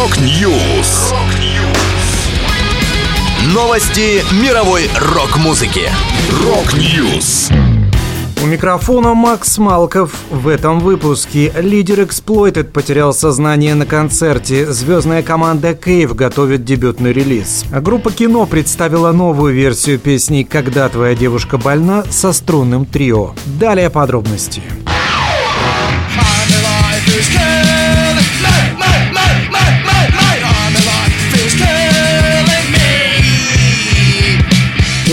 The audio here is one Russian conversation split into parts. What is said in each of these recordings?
Rock News. Новости мировой рок-музыки. Rock News. У микрофона Макс Малков. В этом выпуске лидер Exploited потерял сознание на концерте. Звездная команда Cave готовит дебютный релиз. Группа кино представила новую версию песни «Когда твоя девушка больна» со струнным трио. Далее подробности.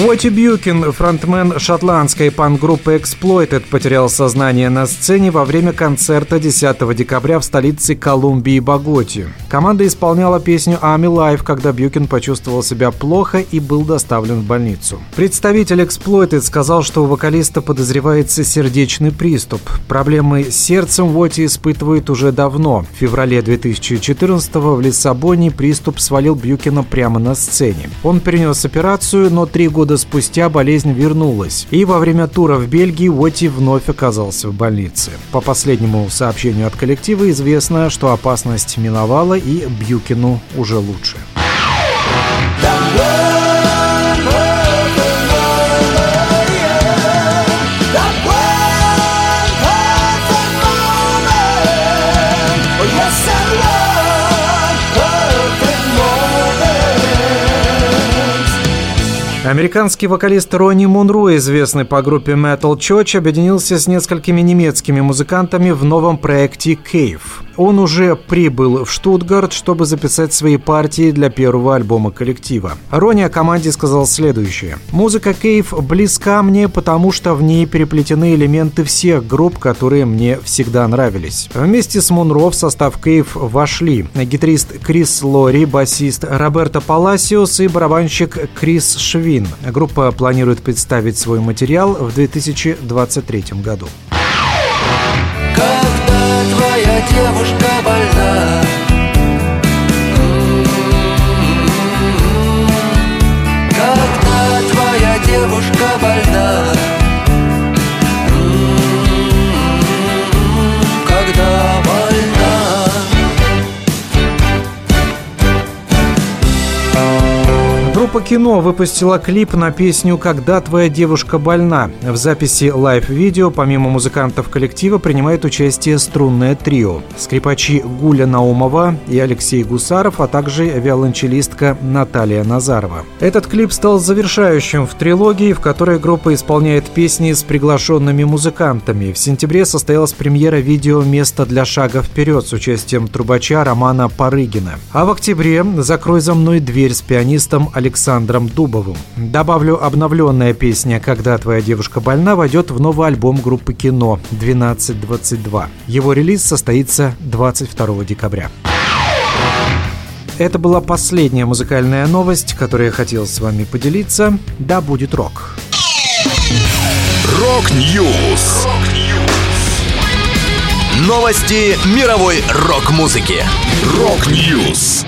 Уотти Бьюкин, фронтмен шотландской панк-группы Exploited, потерял сознание на сцене во время концерта 10 декабря в столице Колумбии Боготи. Команда исполняла песню «I'm Alive», когда Бьюкин почувствовал себя плохо и был доставлен в больницу. Представитель Exploited сказал, что у вокалиста подозревается сердечный приступ. Проблемы с сердцем Уотти испытывает уже давно. В феврале 2014 в Лиссабоне приступ свалил Бьюкина прямо на сцене. Он перенес операцию, но три года спустя болезнь вернулась, и во время тура в Бельгии Уотти вновь оказался в больнице. По последнему сообщению от коллектива известно, что опасность миновала и Бьюкину уже лучше. Американский вокалист Ронни Мунро, известный по группе Metal Church, объединился с несколькими немецкими музыкантами в новом проекте Cave. Он уже прибыл в Штутгарт, чтобы записать свои партии для первого альбома коллектива. Ронни о команде сказал следующее. «Музыка Кейв близка мне, потому что в ней переплетены элементы всех групп, которые мне всегда нравились». Вместе с Мунро в состав Кейв вошли гитарист Крис Лори, басист Роберто Паласиос и барабанщик Крис Швин. Группа планирует представить свой материал в 2023 году. Девушка Группа кино выпустила клип на песню «Когда твоя девушка больна». В записи лайв-видео помимо музыкантов коллектива принимает участие струнное трио. Скрипачи Гуля Наумова и Алексей Гусаров, а также виолончелистка Наталья Назарова. Этот клип стал завершающим в трилогии, в которой группа исполняет песни с приглашенными музыкантами. В сентябре состоялась премьера видео «Место для шага вперед» с участием трубача Романа Парыгина. А в октябре «Закрой за мной дверь» с пианистом Алексеем Александром Дубовым. Добавлю, обновленная песня «Когда твоя девушка больна» войдет в новый альбом группы «Кино» 1222. Его релиз состоится 22 декабря. Это была последняя музыкальная новость, которую я хотел с вами поделиться. Да будет рок. Рок-Ньюс. Новости мировой рок-музыки. Рок-Ньюс.